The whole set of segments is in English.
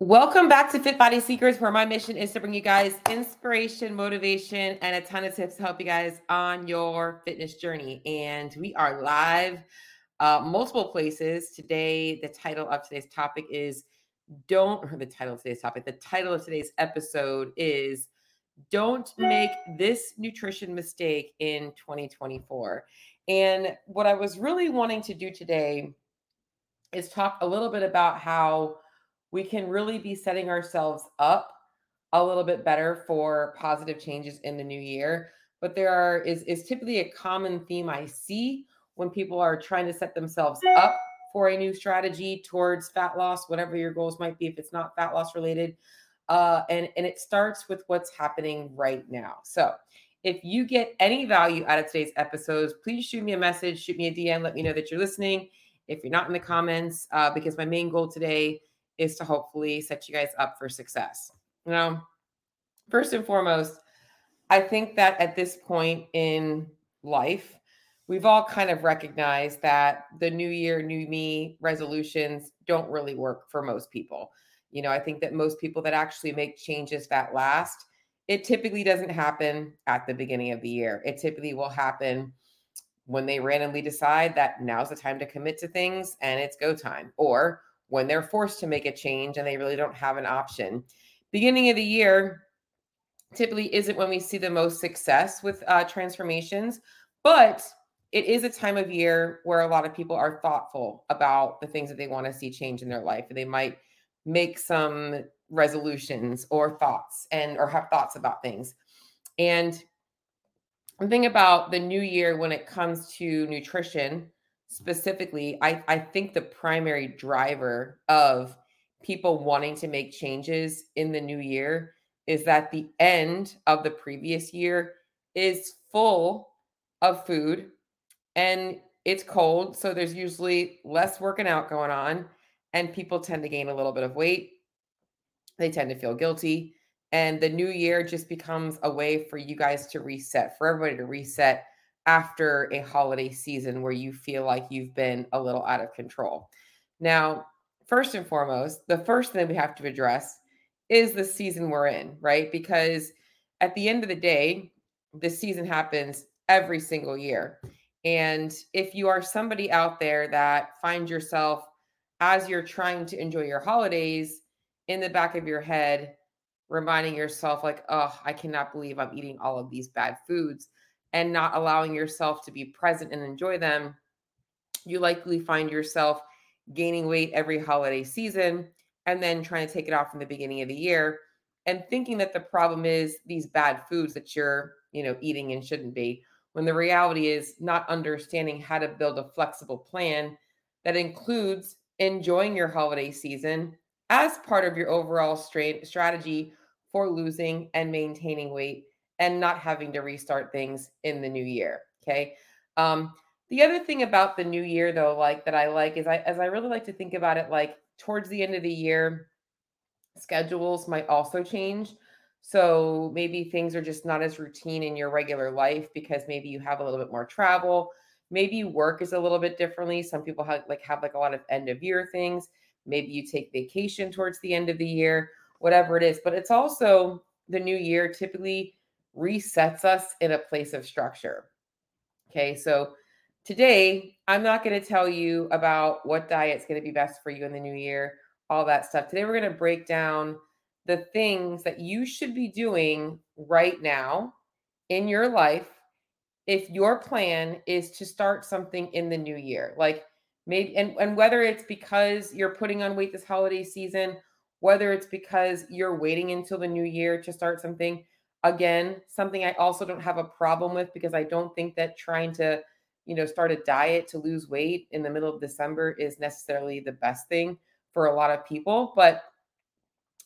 Welcome back to Fit Body Secrets, where my mission is to bring you guys inspiration, motivation, and a ton of tips to help you guys on your fitness journey. And we are live uh, multiple places. Today, the title of today's topic is Don't, or the title of today's topic, the title of today's episode is Don't Make This Nutrition Mistake in 2024. And what I was really wanting to do today is talk a little bit about how we can really be setting ourselves up a little bit better for positive changes in the new year. But there are is is typically a common theme I see when people are trying to set themselves up for a new strategy towards fat loss, whatever your goals might be, if it's not fat loss related. Uh, and, and it starts with what's happening right now. So if you get any value out of today's episodes, please shoot me a message, shoot me a DM, let me know that you're listening. If you're not in the comments, uh, because my main goal today is to hopefully set you guys up for success. Now, first and foremost, I think that at this point in life, we've all kind of recognized that the new year, new me resolutions don't really work for most people. You know, I think that most people that actually make changes that last, it typically doesn't happen at the beginning of the year. It typically will happen when they randomly decide that now's the time to commit to things and it's go time, or when they're forced to make a change and they really don't have an option. Beginning of the year typically isn't when we see the most success with uh, transformations, but it is a time of year where a lot of people are thoughtful about the things that they want to see change in their life. And they might make some resolutions or thoughts and or have thoughts about things. And the thing about the new year when it comes to nutrition specifically, I, I think the primary driver of people wanting to make changes in the new year is that the end of the previous year is full of food and it's cold. So there's usually less working out going on, and people tend to gain a little bit of weight. They tend to feel guilty. And the new year just becomes a way for you guys to reset, for everybody to reset after a holiday season where you feel like you've been a little out of control. Now, first and foremost, the first thing we have to address is the season we're in, right? Because at the end of the day, this season happens every single year. And if you are somebody out there that finds yourself as you're trying to enjoy your holidays in the back of your head, reminding yourself, like, oh, I cannot believe I'm eating all of these bad foods and not allowing yourself to be present and enjoy them, you likely find yourself gaining weight every holiday season and then trying to take it off in the beginning of the year and thinking that the problem is these bad foods that you're, you know, eating and shouldn't be. When the reality is not understanding how to build a flexible plan that includes enjoying your holiday season as part of your overall strategy for losing and maintaining weight and not having to restart things in the new year. Okay. Um, the other thing about the new year, though, like that I like is I as I really like to think about it like towards the end of the year, schedules might also change. So maybe things are just not as routine in your regular life because maybe you have a little bit more travel. Maybe work is a little bit differently. Some people have like have like a lot of end of year things. Maybe you take vacation towards the end of the year, whatever it is. But it's also the new year typically resets us in a place of structure. Okay, so today I'm not going to tell you about what diet's going to be best for you in the new year, all that stuff. Today we're going to break down the things that you should be doing right now in your life if your plan is to start something in the new year. Like maybe and, and whether it's because you're putting on weight this holiday season, whether it's because you're waiting until the new year to start something, again something i also don't have a problem with because i don't think that trying to you know start a diet to lose weight in the middle of december is necessarily the best thing for a lot of people but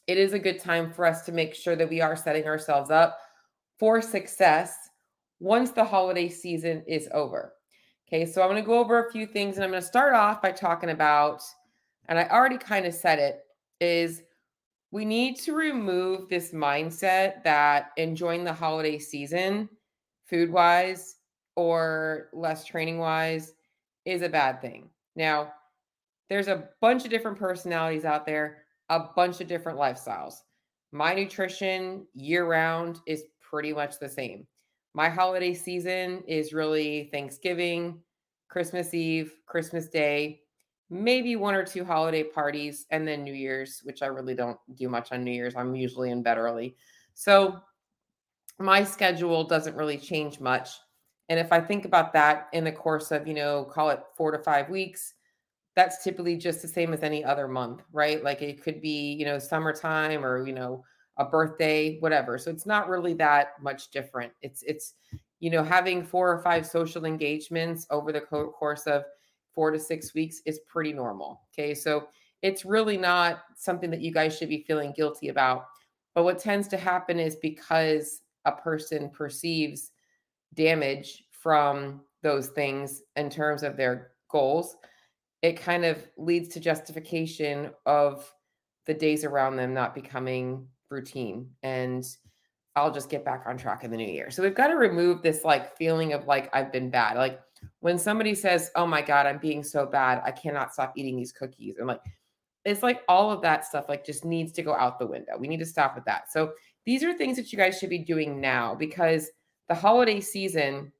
it is a good time for us to make sure that we are setting ourselves up for success once the holiday season is over. Okay so i'm going to go over a few things and i'm going to start off by talking about and i already kind of said it is we need to remove this mindset that enjoying the holiday season, food wise or less training wise, is a bad thing. Now, there's a bunch of different personalities out there. a bunch of different lifestyles. My nutrition year round is pretty much the same. My holiday season is really Thanksgiving, Christmas Eve, Christmas Day, maybe one or two holiday parties, and then New Year's, which I really don't do much on New Year's. I'm usually in bed early. So my schedule doesn't really change much. And if I think about that in the course of, you know, call it four to five weeks, that's typically just the same as any other month, right? Like it could be, you know, summertime or, you know, a birthday, whatever. So it's not really that much different. It's, it's, you know, having four or five social engagements over the course of four to six weeks is pretty normal. Okay. So it's really not something that you guys should be feeling guilty about. But what tends to happen is because a person perceives damage from those things in terms of their goals, it kind of leads to justification of the days around them not becoming routine. And I'll just get back on track in the new year. So we've got to remove this like feeling of like I've been bad. Like when somebody says, "Oh my god, I'm being so bad. I cannot stop eating these cookies." And like it's like all of that stuff like just needs to go out the window. We need to stop with that. So these are things that you guys should be doing now because the holiday season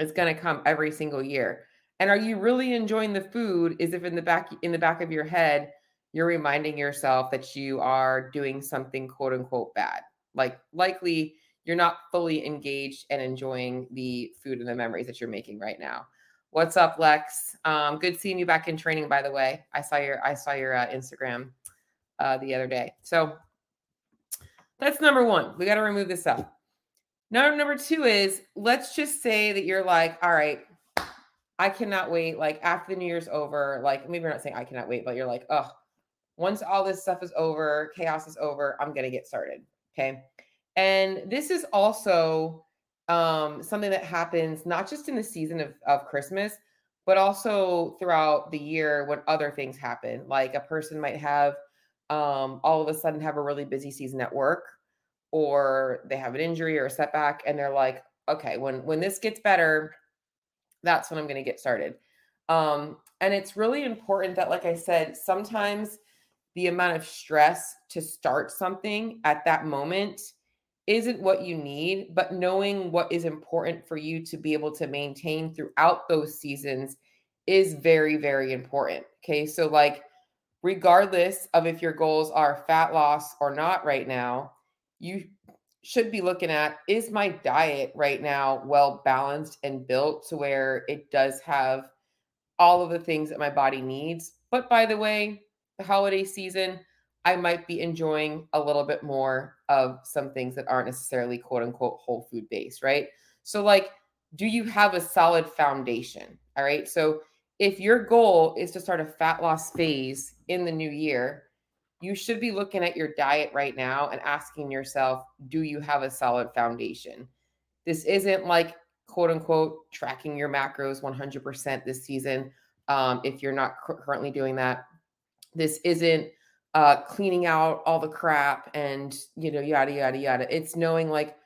is going to come every single year. And are you really enjoying the food? Is if in the back in the back of your head you're reminding yourself that you are doing something quote unquote bad. Like likely you're not fully engaged and enjoying the food and the memories that you're making right now. What's up, Lex? Um, good seeing you back in training. By the way, I saw your I saw your uh, Instagram uh, the other day. So that's number one. We got to remove this up. Number number two is let's just say that you're like, all right, I cannot wait. Like after the New Year's over, like maybe you're not saying I cannot wait, but you're like, oh, once all this stuff is over, chaos is over, I'm gonna get started. Okay. And this is also um, something that happens not just in the season of, of Christmas, but also throughout the year when other things happen. Like a person might have um, all of a sudden have a really busy season at work, or they have an injury or a setback, and they're like, okay, when when this gets better, that's when I'm going to get started. Um, and it's really important that, like I said, sometimes the amount of stress to start something at that moment isn't what you need, but knowing what is important for you to be able to maintain throughout those seasons is very, very important. Okay. So, like, regardless of if your goals are fat loss or not right now, you should be looking at is my diet right now well balanced and built to where it does have all of the things that my body needs. But by the way, the holiday season, I might be enjoying a little bit more of some things that aren't necessarily quote unquote whole food based, right? So, like, do you have a solid foundation? All right. So, if your goal is to start a fat loss phase in the new year, you should be looking at your diet right now and asking yourself, do you have a solid foundation? This isn't like quote unquote tracking your macros 100% this season. Um, if you're not currently doing that, this isn't uh, cleaning out all the crap and you know yada yada yada. It's knowing like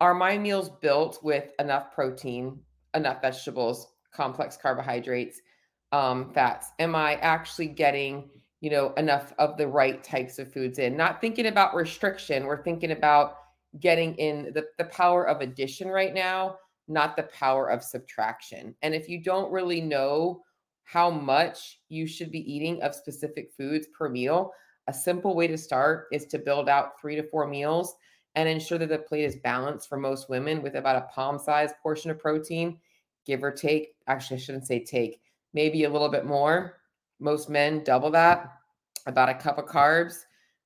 are my meals built with enough protein, enough vegetables, complex carbohydrates, um, fats? Am I actually getting you know enough of the right types of foods in? Not thinking about restriction. We're thinking about getting in the, the power of addition right now, not the power of subtraction. And if you don't really know how much you should be eating of specific foods per meal, a simple way to start is to build out three to four meals and ensure that the plate is balanced for most women with about a palm sized portion of protein, give or take. Actually, I shouldn't say take, maybe a little bit more. Most men double that, about a cup of carbs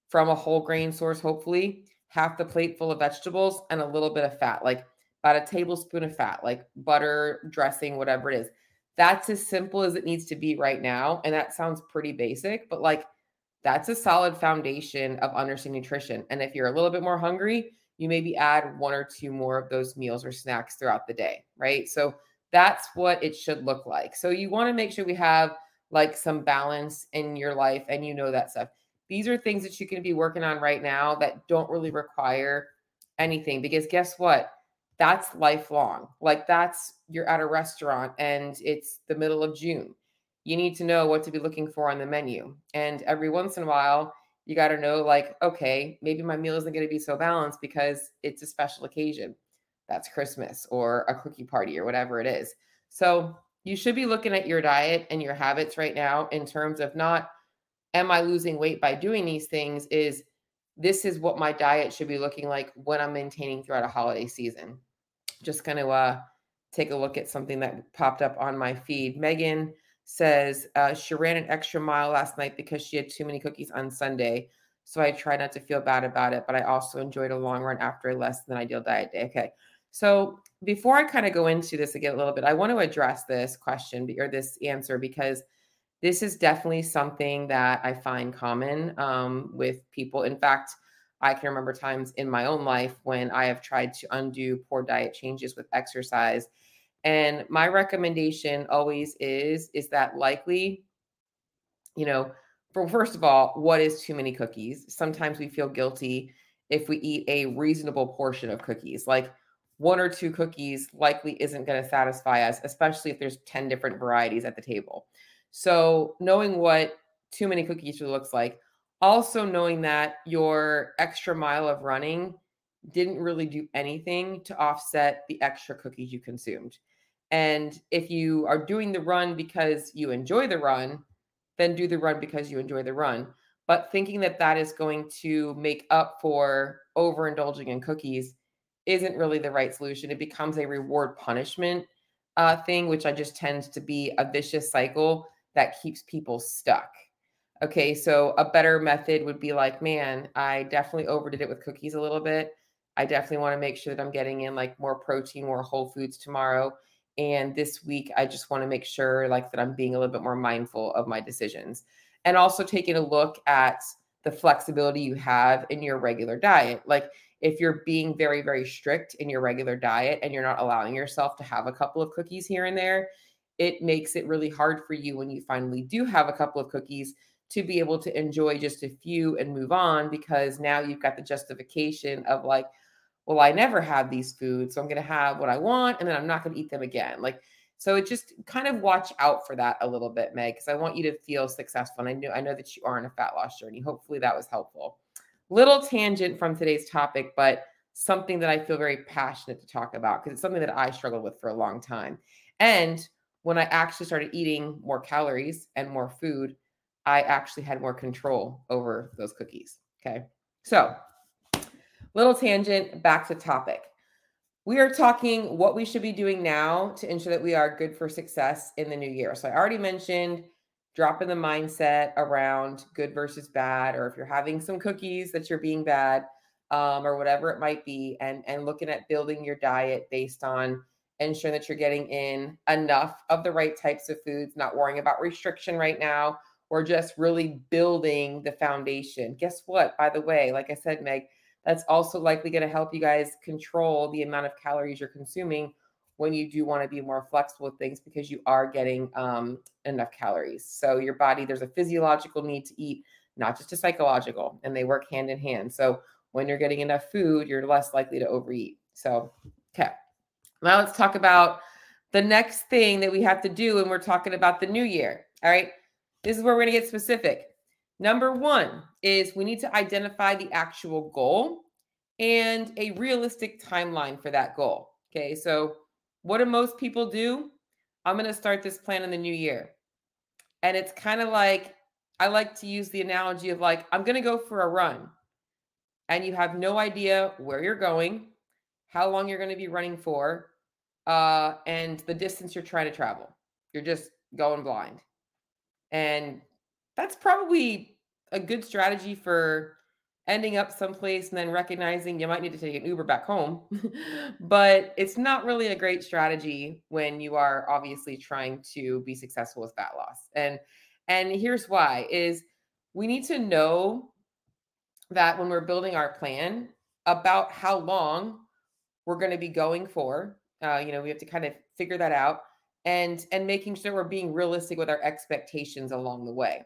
from a whole grain source, hopefully, half the plate full of vegetables, and a little bit of fat, like about a tablespoon of fat, like butter, dressing, whatever it is. That's as simple as it needs to be right now. And that sounds pretty basic, but like that's a solid foundation of understanding nutrition. And if you're a little bit more hungry, you maybe add one or two more of those meals or snacks throughout the day, right? So that's what it should look like. So you want to make sure we have like some balance in your life and you know that stuff. These are things that you can be working on right now that don't really require anything because guess what? That's lifelong. Like that's you're at a restaurant and it's the middle of June you need to know what to be looking for on the menu. And every once in a while, you got to know, like, okay, maybe my meal isn't going to be so balanced because it's a special occasion. That's Christmas or a cookie party or whatever it is. So you should be looking at your diet and your habits right now in terms of not, am I losing weight by doing these things? Is this is what my diet should be looking like when I'm maintaining throughout a holiday season. Just going to uh, take a look at something that popped up on my feed. Megan says uh, she ran an extra mile last night because she had too many cookies on Sunday. So I try not to feel bad about it, but I also enjoyed a long run after a less than ideal diet day. Okay. So before I kind of go into this again a little bit, I want to address this question or this answer because this is definitely something that I find common um, with people. In fact, I can remember times in my own life when I have tried to undo poor diet changes with exercise and my recommendation always is is that likely, you know, for first of all, what is too many cookies? Sometimes we feel guilty if we eat a reasonable portion of cookies. Like one or two cookies likely isn't going to satisfy us, especially if there's 10 different varieties at the table. So, knowing what too many cookies looks like, also knowing that your extra mile of running didn't really do anything to offset the extra cookies you consumed. And if you are doing the run because you enjoy the run, then do the run because you enjoy the run. But thinking that that is going to make up for overindulging in cookies isn't really the right solution. It becomes a reward punishment uh, thing, which I just tends to be a vicious cycle that keeps people stuck. Okay, so a better method would be like, man, I definitely overdid it with cookies a little bit. I definitely want to make sure that I'm getting in like more protein, more whole foods tomorrow and this week i just want to make sure like that i'm being a little bit more mindful of my decisions and also taking a look at the flexibility you have in your regular diet like if you're being very very strict in your regular diet and you're not allowing yourself to have a couple of cookies here and there it makes it really hard for you when you finally do have a couple of cookies to be able to enjoy just a few and move on because now you've got the justification of like well, I never have these foods, so I'm going to have what I want and then I'm not going to eat them again. Like, so it just kind of watch out for that a little bit, Meg, because I want you to feel successful. And I know I know that you are on a fat loss journey. Hopefully that was helpful. Little tangent from today's topic, but something that I feel very passionate to talk about because it's something that I struggled with for a long time. And when I actually started eating more calories and more food, I actually had more control over those cookies. Okay. So Little tangent, back to topic. We are talking what we should be doing now to ensure that we are good for success in the new year. So I already mentioned dropping the mindset around good versus bad, or if you're having some cookies that you're being bad, um, or whatever it might be, and and looking at building your diet based on ensuring that you're getting in enough of the right types of foods, not worrying about restriction right now, or just really building the foundation. Guess what? By the way, like I said, Meg, that's also likely going to help you guys control the amount of calories you're consuming when you do want to be more flexible with things because you are getting um, enough calories. So your body, there's a physiological need to eat, not just a psychological, and they work hand in hand. So when you're getting enough food, you're less likely to overeat. So, okay. Now let's talk about the next thing that we have to do when we're talking about the new year. All right. This is where we're going to get specific. Number one is we need to identify the actual goal and a realistic timeline for that goal. Okay, so what do most people do? I'm going to start this plan in the new year. And it's kind of like, I like to use the analogy of like, I'm going to go for a run. And you have no idea where you're going, how long you're going to be running for, uh, and the distance you're trying to travel. You're just going blind. And that's probably a good strategy for ending up someplace and then recognizing you might need to take an Uber back home. but it's not really a great strategy when you are obviously trying to be successful with fat loss. And and here's why is we need to know that when we're building our plan about how long we're going to be going for. Uh, you know, we have to kind of figure that out and and making sure we're being realistic with our expectations along the way.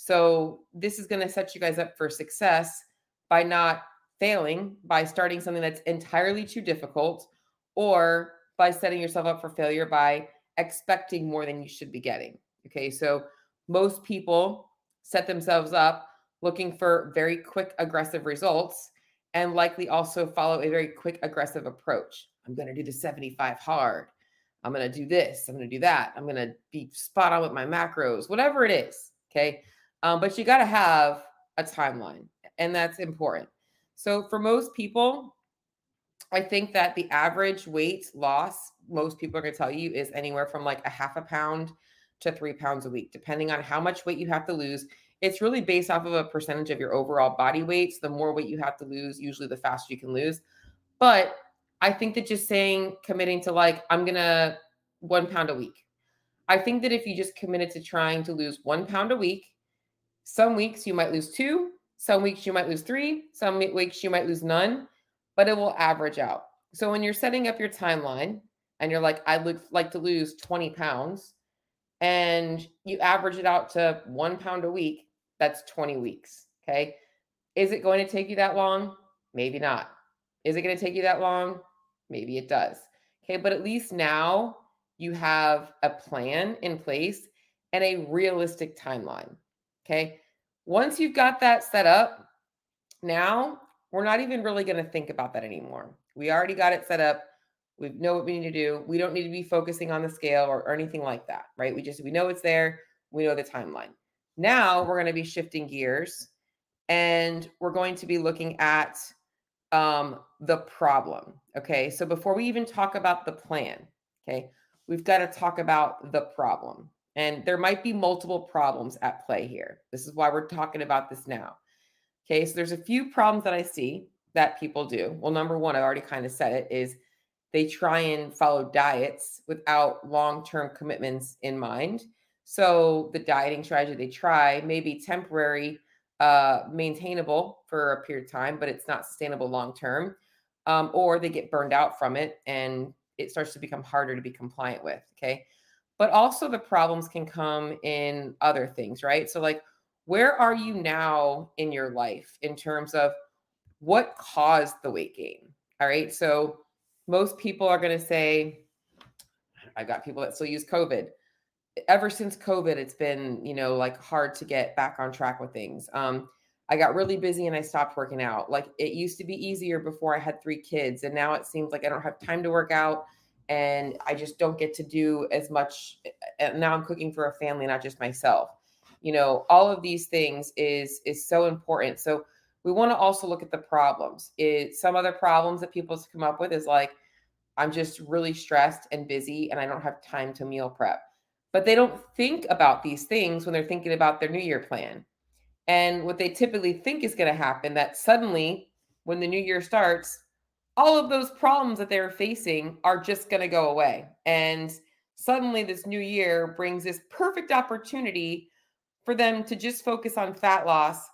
So this is going to set you guys up for success by not failing by starting something that's entirely too difficult or by setting yourself up for failure by expecting more than you should be getting. Okay. So most people set themselves up looking for very quick, aggressive results, and likely also follow a very quick, aggressive approach. I'm going to do the 75 hard. I'm going to do this. I'm going to do that. I'm going to be spot on with my macros, whatever it is. Okay. Um, but you got to have a timeline, and that's important. So for most people, I think that the average weight loss, most people are going to tell you, is anywhere from like a half a pound to three pounds a week, depending on how much weight you have to lose. It's really based off of a percentage of your overall body weight. So the more weight you have to lose, usually the faster you can lose. But I think that just saying committing to like, I'm going to one pound a week. I think that if you just committed to trying to lose one pound a week, some weeks you might lose two, some weeks you might lose three, some weeks you might lose none, but it will average out. So when you're setting up your timeline and you're like, I would like to lose 20 pounds, and you average it out to one pound a week, that's 20 weeks. Okay. Is it going to take you that long? Maybe not. Is it going to take you that long? Maybe it does. Okay. But at least now you have a plan in place and a realistic timeline. Okay. Once you've got that set up, now we're not even really going to think about that anymore. We already got it set up. We know what we need to do. We don't need to be focusing on the scale or, or anything like that, right? We just, we know it's there. We know the timeline. Now we're going to be shifting gears and we're going to be looking at um, the problem. Okay. So before we even talk about the plan, okay, we've got to talk about the problem. And there might be multiple problems at play here. This is why we're talking about this now. Okay. So there's a few problems that I see that people do. Well, number one, I already kind of said it is they try and follow diets without long term commitments in mind. So the dieting strategy they try may be temporary uh, maintainable for a period of time, but it's not sustainable long term. Um, or they get burned out from it and it starts to become harder to be compliant with. Okay. But also the problems can come in other things, right? So, like, where are you now in your life in terms of what caused the weight gain? All right. So, most people are going to say, I've got people that still use COVID ever since COVID, it's been, you know, like hard to get back on track with things. Um, I got really busy and I stopped working out. Like it used to be easier before I had three kids, and now it seems like I don't have time to work out and I just don't get to do as much. And now I'm cooking for a family, not just myself. You know, all of these things is is so important. So we want to also look at the problems. It some other problems that people come up with is like, I'm just really stressed and busy and I don't have time to meal prep but they don't think about these things when they're thinking about their new year plan. And what they typically think is going to happen that suddenly when the new year starts, all of those problems that they're facing are just going to go away. And suddenly this new year brings this perfect opportunity for them to just focus on fat loss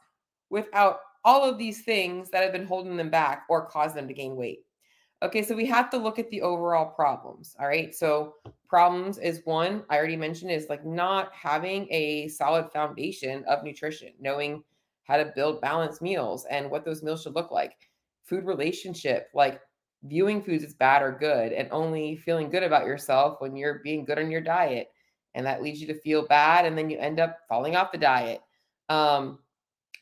without all of these things that have been holding them back or cause them to gain weight. Okay, so we have to look at the overall problems. All right. So, problems is one, I already mentioned, is like not having a solid foundation of nutrition, knowing how to build balanced meals and what those meals should look like. Food relationship, like viewing foods as bad or good, and only feeling good about yourself when you're being good on your diet. And that leads you to feel bad. And then you end up falling off the diet. Um,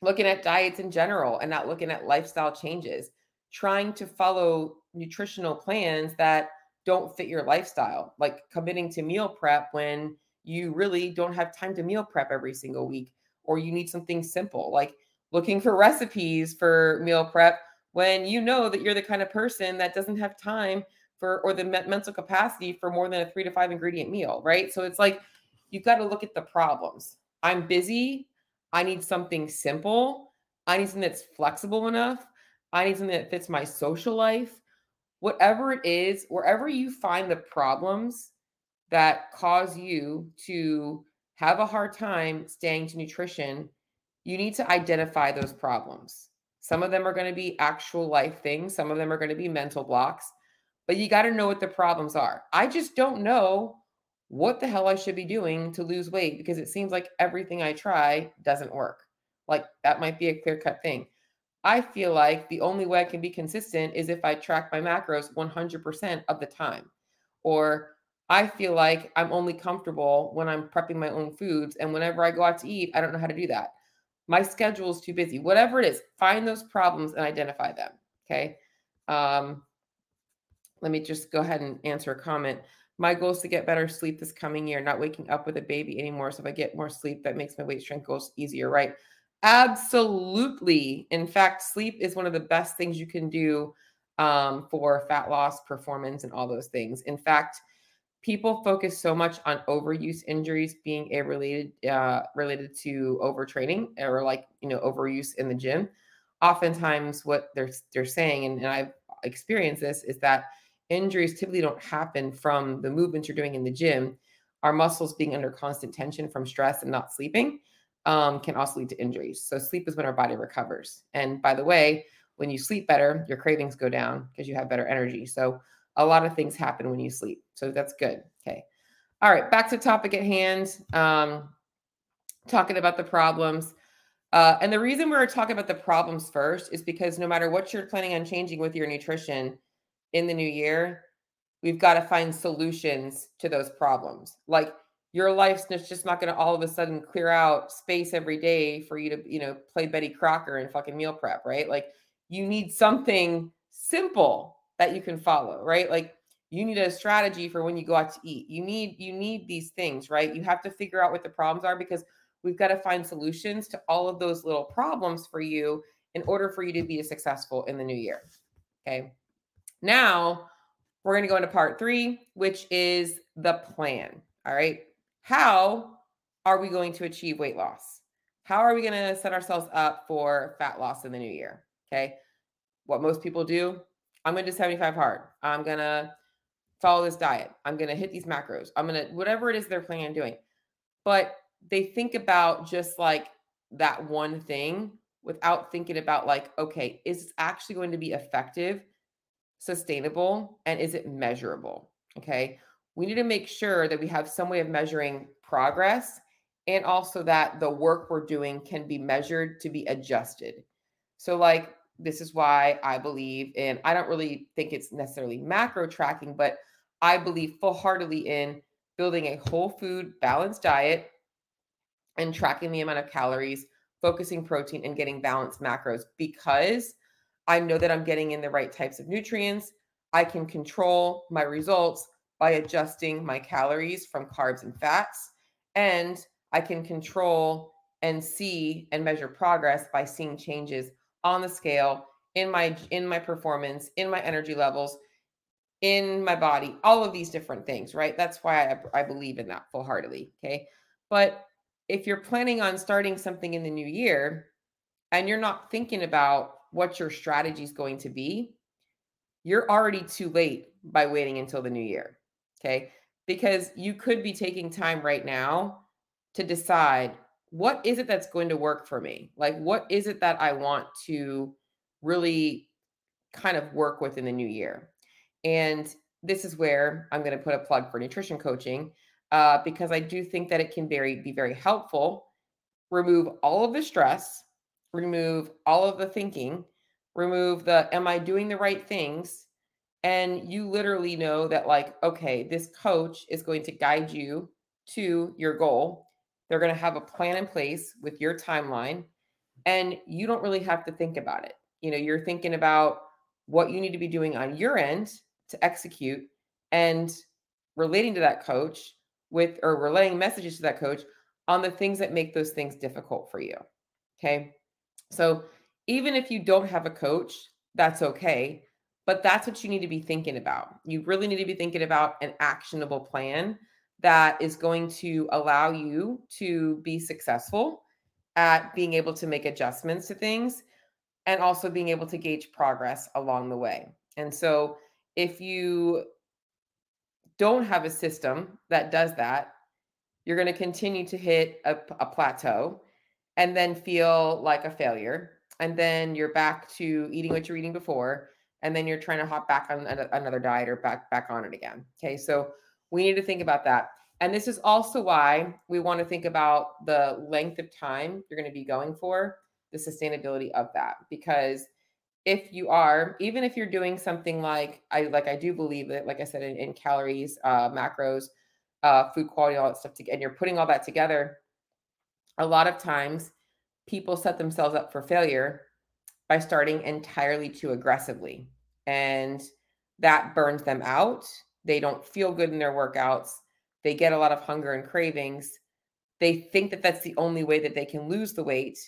looking at diets in general and not looking at lifestyle changes, trying to follow nutritional plans that don't fit your lifestyle, like committing to meal prep when you really don't have time to meal prep every single week, or you need something simple, like looking for recipes for meal prep when you know that you're the kind of person that doesn't have time for or the mental capacity for more than a three to five ingredient meal, right? So it's like you've got to look at the problems. I'm busy. I need something simple. I need something that's flexible enough. I need something that fits my social life whatever it is, wherever you find the problems that cause you to have a hard time staying to nutrition, you need to identify those problems. Some of them are going to be actual life things, some of them are going to be mental blocks, but you got to know what the problems are. I just don't know what the hell I should be doing to lose weight because it seems like everything I try doesn't work. Like that might be a clear cut thing. I feel like the only way I can be consistent is if I track my macros 100% of the time. Or I feel like I'm only comfortable when I'm prepping my own foods. And whenever I go out to eat, I don't know how to do that. My schedule is too busy. Whatever it is, find those problems and identify them. Okay. Um, let me just go ahead and answer a comment. My goal is to get better sleep this coming year, not waking up with a baby anymore. So if I get more sleep, that makes my weight strength goals easier, right? Absolutely. In fact, sleep is one of the best things you can do um, for fat loss, performance, and all those things. In fact, people focus so much on overuse injuries being a related uh, related to overtraining or like you know overuse in the gym. Oftentimes, what they're they're saying, and, and I've experienced this, is that injuries typically don't happen from the movements you're doing in the gym. Our muscles being under constant tension from stress and not sleeping um, can also lead to injuries. So sleep is when our body recovers. And by the way, when you sleep better, your cravings go down because you have better energy. So a lot of things happen when you sleep. So that's good. Okay. All right. Back to topic at hand. Um, talking about the problems. Uh, and the reason we're talking about the problems first is because no matter what you're planning on changing with your nutrition in the new year, we've got to find solutions to those problems. Like your life's just not going to all of a sudden clear out space every day for you to, you know, play Betty Crocker and fucking meal prep, right? Like you need something simple that you can follow, right? Like you need a strategy for when you go out to eat. You need you need these things, right? You have to figure out what the problems are because we've got to find solutions to all of those little problems for you in order for you to be successful in the new year. Okay. Now, we're going to go into part 3, which is the plan. All right? How are we going to achieve weight loss? How are we going to set ourselves up for fat loss in the new year? Okay. What most people do, I'm to do 75 hard. I'm to follow this diet. I'm to hit these macros. I'm to, whatever it is they're planning on doing. But they think about just like that one thing without thinking about, like, okay, is this actually going to be effective, sustainable, and is it measurable? Okay we need to make sure that we have some way of measuring progress and also that the work we're doing can be measured to be adjusted. So, like, this is why I believe in, I don't really think it's necessarily macro tracking, but I believe full heartedly in building a whole food balanced diet and tracking the amount of calories, focusing protein, and getting balanced macros because I know that I'm getting in the right types of nutrients. I can control my results by adjusting my calories from carbs and fats. And I can control and see and measure progress by seeing changes on the scale in my in my performance, in my energy levels, in my body, all of these different things, right? That's why I, I believe in that full heartedly. Okay. But if you're planning on starting something in the new year and you're not thinking about what your strategy is going to be, you're already too late by waiting until the new year. Okay. Because you could be taking time right now to decide what is it that's going to work for me? Like, what is it that I want to really kind of work with in the new year? And this is where I'm going to put a plug for nutrition coaching uh, because I do think that it can very be very helpful. Remove all of the stress, remove all of the thinking, remove the am I doing the right things? and you literally know that like okay this coach is going to guide you to your goal they're going to have a plan in place with your timeline and you don't really have to think about it you know you're thinking about what you need to be doing on your end to execute and relating to that coach with or relaying messages to that coach on the things that make those things difficult for you okay so even if you don't have a coach that's okay but that's what you need to be thinking about. You really need to be thinking about an actionable plan that is going to allow you to be successful at being able to make adjustments to things and also being able to gauge progress along the way. And so if you don't have a system that does that, you're going to continue to hit a, a, plateau and then feel like a failure. And then you're back to eating what you're eating before and then you're trying to hop back on another diet or back back on it again. Okay, so we need to think about that. And this is also why we want to think about the length of time you're going to be going for, the sustainability of that. Because if you are, even if you're doing something like I like I do believe that, like I said, in, in calories, uh, macros, uh, food quality, all that stuff, to, and you're putting all that together, a lot of times people set themselves up for failure by starting entirely too aggressively. And that burns them out. They don't feel good in their workouts. They get a lot of hunger and cravings. They think that that's the only way that they can lose the weight.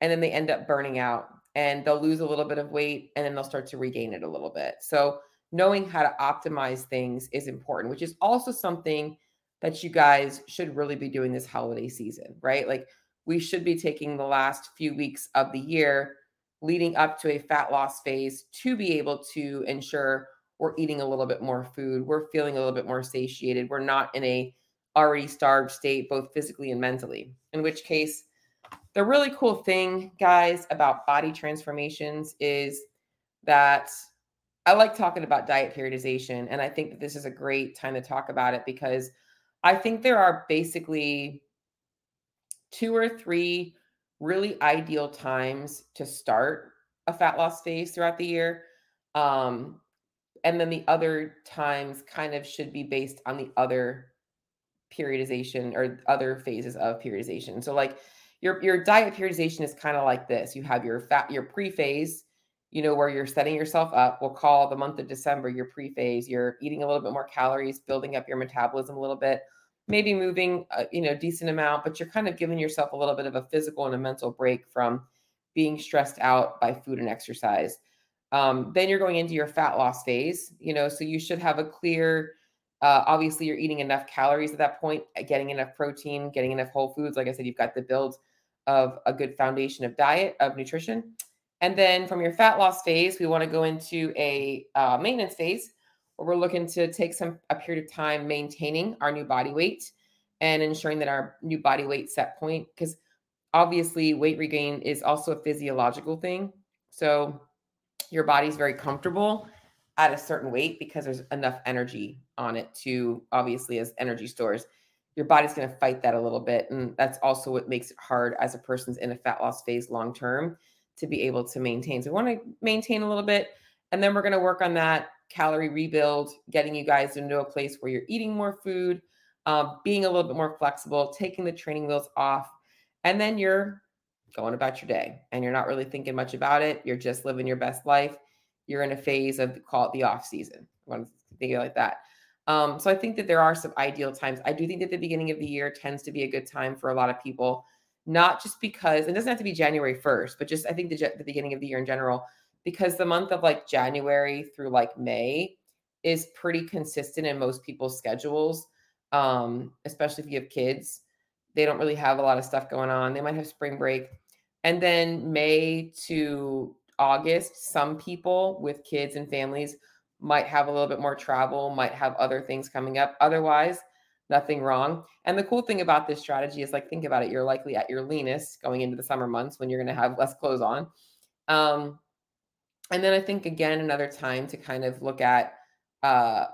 And then they end up burning out and they'll lose a little bit of weight and then they'll start to regain it a little bit. So, knowing how to optimize things is important, which is also something that you guys should really be doing this holiday season, right? Like, we should be taking the last few weeks of the year leading up to a fat loss phase to be able to ensure we're eating a little bit more food, we're feeling a little bit more satiated, we're not in a already starved state both physically and mentally. In which case, the really cool thing, guys, about body transformations is that I like talking about diet periodization. And I think that this is a great time to talk about it because I think there are basically two or three really ideal times to start a fat loss phase throughout the year. Um, and then the other times kind of should be based on the other periodization or other phases of periodization. So like your your diet periodization is kind of like this. You have your fat your pre-phase, you know, where you're setting yourself up. We'll call the month of December your pre-phase. You're eating a little bit more calories, building up your metabolism a little bit, maybe moving a, you know, decent amount, but you're kind of giving yourself a little bit of a physical and a mental break from being stressed out by food and exercise. Um, then you're going into your fat loss phase, you know, so you should have a clear uh, obviously, you're eating enough calories at that point, getting enough protein, getting enough whole foods. Like I said, you've got the build of a good foundation of diet, of nutrition. And then from your fat loss phase, we want to go into a uh, maintenance phase where we're looking to take some a period of time maintaining our new body weight and ensuring that our new body weight set point, because obviously weight regain is also a physiological thing. So your body's very comfortable at a certain weight because there's enough energy on it to obviously as energy stores your body's going to fight that a little bit. And that's also what makes it hard as a person's in a fat loss phase long term to be able to maintain. So we want to maintain a little bit. And then we're going to work on that calorie rebuild, getting you guys into a place where you're eating more food, um, being a little bit more flexible, taking the training wheels off. And then you're going about your day and you're not really thinking much about it. You're just living your best life. You're in a phase of call it the off season. I want to think like that. Um, so I think that there are some ideal times. I do think that the beginning of the year tends to be a good time for a lot of people, not just because it doesn't have to be January 1st, but just I think the, the beginning of the year in general, because the month of like January through like May is pretty consistent in most people's schedules, um, especially if you have kids. They don't really have a lot of stuff going on. They might have spring break. And then May to August, some people with kids and families might have a little bit more travel, might have other things coming up. Otherwise, nothing wrong. And the cool thing about this strategy is like, think about it. You're likely at your leanest going into the summer months when you're going to have less clothes on. Um, and then I think again, another time to kind of look at uh,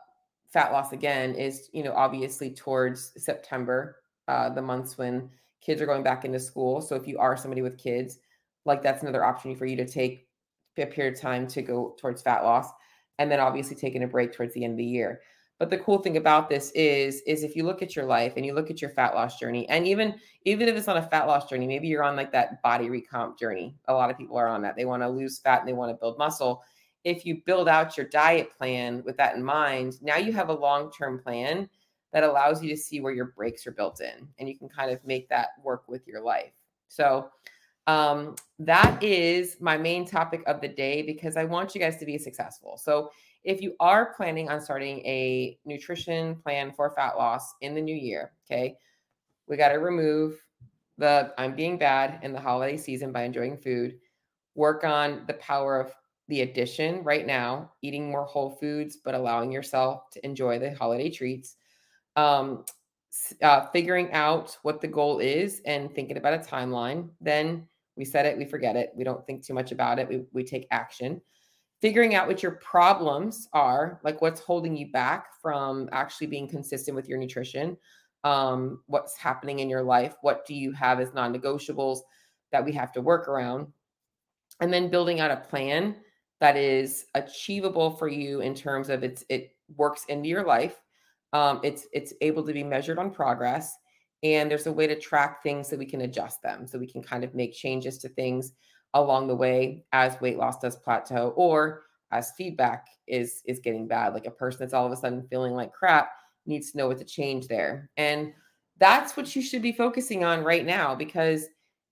fat loss again is, you know, obviously towards September, uh, the months when kids are going back into school. So if you are somebody with kids, like that's another option for you to take a period of time to go towards fat loss and then obviously taking a break towards the end of the year. But the cool thing about this is, is if you look at your life and you look at your fat loss journey, and even even if it's not a fat loss journey, maybe you're on like that body recomp journey. A lot of people are on that. They want to lose fat and they want to build muscle. If you build out your diet plan with that in mind, now you have a long-term plan that allows you to see where your breaks are built in, and you can kind of make that work with your life. So um, that is my main topic of the day because I want you guys to be successful. So, if you are planning on starting a nutrition plan for fat loss in the new year, okay, we got to remove the I'm being bad in the holiday season by enjoying food, work on the power of the addition right now, eating more whole foods, but allowing yourself to enjoy the holiday treats. Um, uh, figuring out what the goal is and thinking about a timeline, then we set it, we forget it. We don't think too much about it. We, we take action. Figuring out what your problems are, like what's holding you back from actually being consistent with your nutrition, um, what's happening in your life, what do you have as non negotiables that we have to work around, and then building out a plan that is achievable for you in terms of it's it works into your life. Um, it's it's able to be measured on progress And there's a way to track things so we can adjust them, so we can kind of make changes to things along the way as weight loss does plateau or as feedback is is getting bad. Like a person that's all of a sudden feeling like crap needs to know what to change there. And that's what you should be focusing on right now because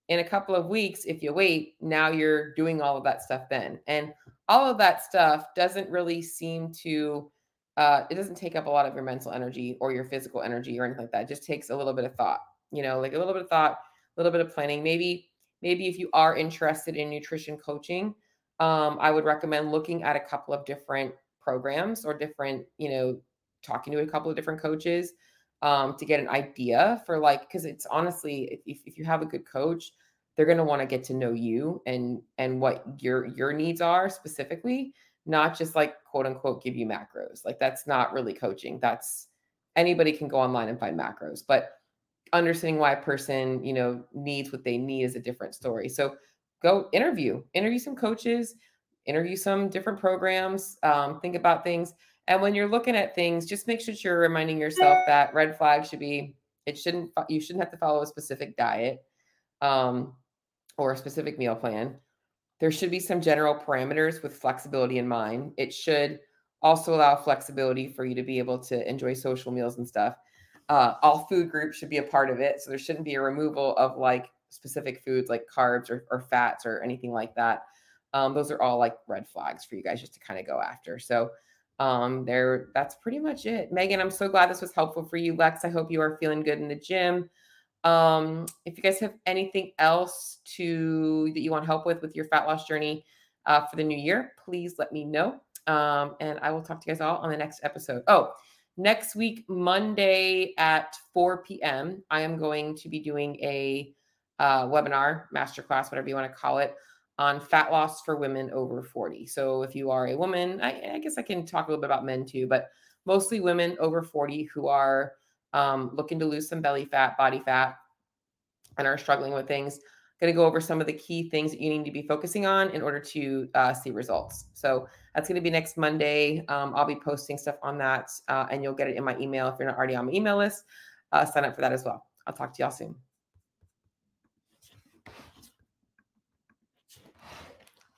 in a couple of weeks, if you wait, now you're doing all of that stuff then. And all of that stuff doesn't really seem to uh, it doesn't take up a lot of your mental energy or your physical energy or anything like that. It just takes a little bit of thought, you know, like a little bit of thought, a little bit of planning. Maybe, maybe if you are interested in nutrition coaching, um, I would recommend looking at a couple of different programs or different, you know, talking to a couple of different coaches um, to get an idea for like, because it's honestly, if, if you have a good coach, they're going to want to get to know you and and what your your needs are specifically not just like quote unquote give you macros. Like that's not really coaching. That's anybody can go online and find macros, but understanding why a person, you know, needs what they need is a different story. So go interview, interview some coaches, interview some different programs, um, think about things. And when you're looking at things, just make sure you're reminding yourself that red flag should be, it shouldn't, you shouldn't have to follow a specific diet um, or a specific meal plan there should be some general parameters with flexibility in mind. It should also allow flexibility for you to be able to enjoy social meals and stuff. Uh, all food groups should be a part of it. So there shouldn't be a removal of like specific foods like carbs or, or fats or anything like that. Um, those are all like red flags for you guys just to kind of go after. So um, there, that's pretty much it. Megan, I'm so glad this was helpful for you. Lex, I hope you are feeling good in the gym. Um, if you guys have anything else to that you want help with with your fat loss journey uh, for the new year, please let me know. Um, and I will talk to you guys all on the next episode. Oh, next week, Monday at 4 p.m., I am going to be doing a uh, webinar, masterclass, whatever you want to call it, on fat loss for women over 40. So if you are a woman, I, I guess I can talk a little bit about men too, but mostly women over 40 who are um, looking to lose some belly fat, body fat, and are struggling with things. Going to go over some of the key things that you need to be focusing on in order to uh, see results. So that's going to be next Monday. Um, I'll be posting stuff on that, uh, and you'll get it in my email if you're not already on my email list. Uh, sign up for that as well. I'll talk to y'all soon.